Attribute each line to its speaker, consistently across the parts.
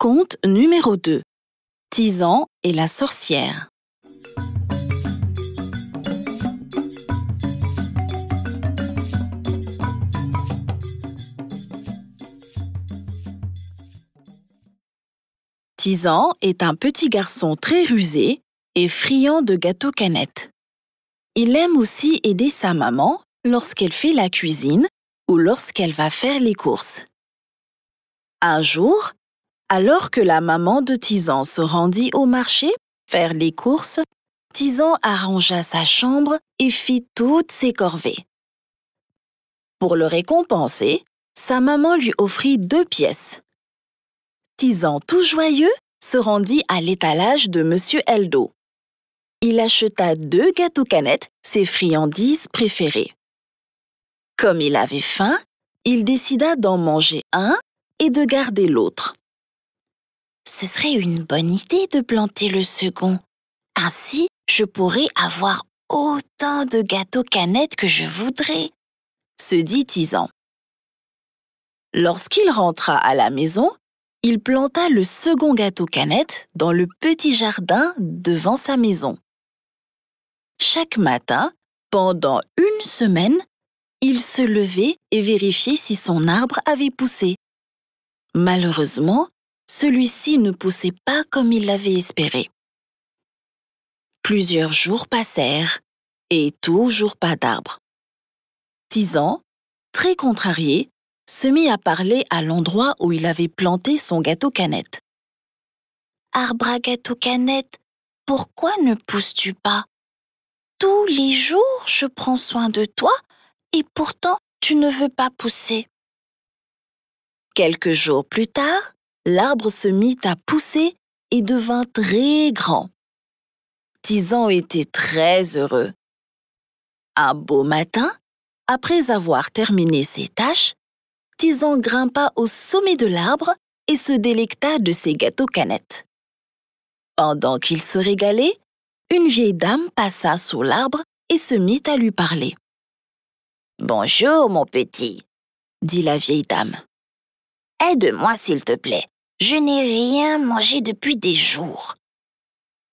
Speaker 1: Conte numéro 2. Tisan et la sorcière. Tisan est un petit garçon très rusé et friand de gâteaux canettes. Il aime aussi aider sa maman lorsqu'elle fait la cuisine ou lorsqu'elle va faire les courses. Un jour, alors que la maman de Tisan se rendit au marché faire les courses, Tisan arrangea sa chambre et fit toutes ses corvées. Pour le récompenser, sa maman lui offrit deux pièces. Tisan tout joyeux se rendit à l'étalage de Monsieur Eldo. Il acheta deux gâteaux canettes, ses friandises préférées. Comme il avait faim, il décida d'en manger un et de garder l'autre.
Speaker 2: Ce serait une bonne idée de planter le second. Ainsi, je pourrais avoir autant de gâteaux canettes que je voudrais,
Speaker 1: se dit Tisan. Lorsqu'il rentra à la maison, il planta le second gâteau canette dans le petit jardin devant sa maison. Chaque matin, pendant une semaine, il se levait et vérifiait si son arbre avait poussé. Malheureusement, celui-ci ne poussait pas comme il l'avait espéré. Plusieurs jours passèrent et toujours pas d'arbre. Tisan, très contrarié, se mit à parler à l'endroit où il avait planté son gâteau canette.
Speaker 2: Arbre à gâteau canette, pourquoi ne pousses-tu pas? Tous les jours, je prends soin de toi et pourtant tu ne veux pas pousser.
Speaker 1: Quelques jours plus tard, l'arbre se mit à pousser et devint très grand. Tisan était très heureux. Un beau matin, après avoir terminé ses tâches, Tisan grimpa au sommet de l'arbre et se délecta de ses gâteaux canettes. Pendant qu'il se régalait, une vieille dame passa sous l'arbre et se mit à lui parler.
Speaker 3: Bonjour, mon petit,
Speaker 1: dit la vieille dame.
Speaker 3: Aide-moi, s'il te plaît. Je n'ai rien mangé depuis des jours.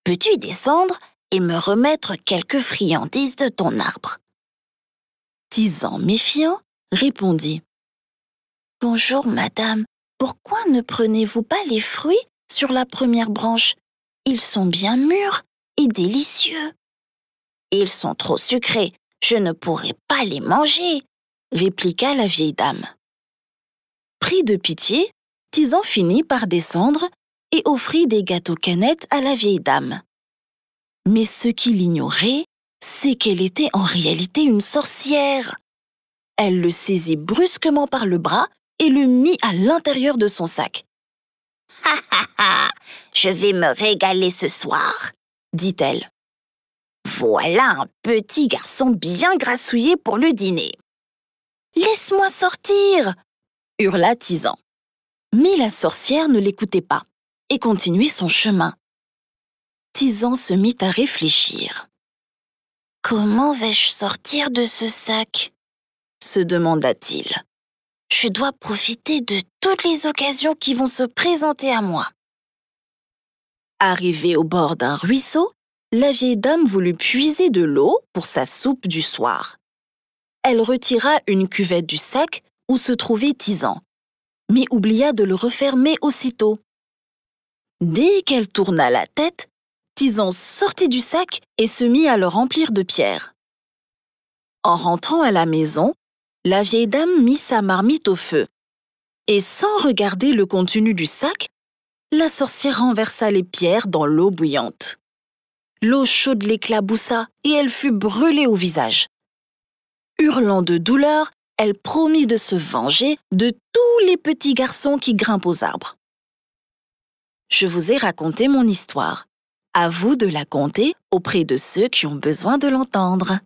Speaker 3: Peux-tu descendre et me remettre quelques friandises de ton arbre?
Speaker 1: Tisan méfiant répondit
Speaker 2: Bonjour, madame. Pourquoi ne prenez-vous pas les fruits sur la première branche? Ils sont bien mûrs et délicieux.
Speaker 3: Ils sont trop sucrés. Je ne pourrai pas les manger, répliqua la vieille dame.
Speaker 1: Pris de pitié, Tisan finit par descendre et offrit des gâteaux canettes à la vieille dame. Mais ce qu'il ignorait, c'est qu'elle était en réalité une sorcière. Elle le saisit brusquement par le bras et le mit à l'intérieur de son sac.
Speaker 3: Ha ha ha Je vais me régaler ce soir, dit-elle. Voilà un petit garçon bien grassouillé pour le dîner.
Speaker 1: Laisse-moi sortir hurla Tisan. Mais la sorcière ne l'écoutait pas et continuait son chemin. Tisan se mit à réfléchir.
Speaker 2: Comment vais-je sortir de ce sac?
Speaker 1: se demanda-t-il
Speaker 2: je dois profiter de toutes les occasions qui vont se présenter à moi.
Speaker 1: Arrivée au bord d'un ruisseau, la vieille dame voulut puiser de l'eau pour sa soupe du soir. Elle retira une cuvette du sac où se trouvait Tisan, mais oublia de le refermer aussitôt. Dès qu'elle tourna la tête, Tisan sortit du sac et se mit à le remplir de pierres. En rentrant à la maison, la vieille dame mit sa marmite au feu. Et sans regarder le contenu du sac, la sorcière renversa les pierres dans l'eau bouillante. L'eau chaude l'éclaboussa et elle fut brûlée au visage. Hurlant de douleur, elle promit de se venger de tous les petits garçons qui grimpent aux arbres. Je vous ai raconté mon histoire. À vous de la conter auprès de ceux qui ont besoin de l'entendre.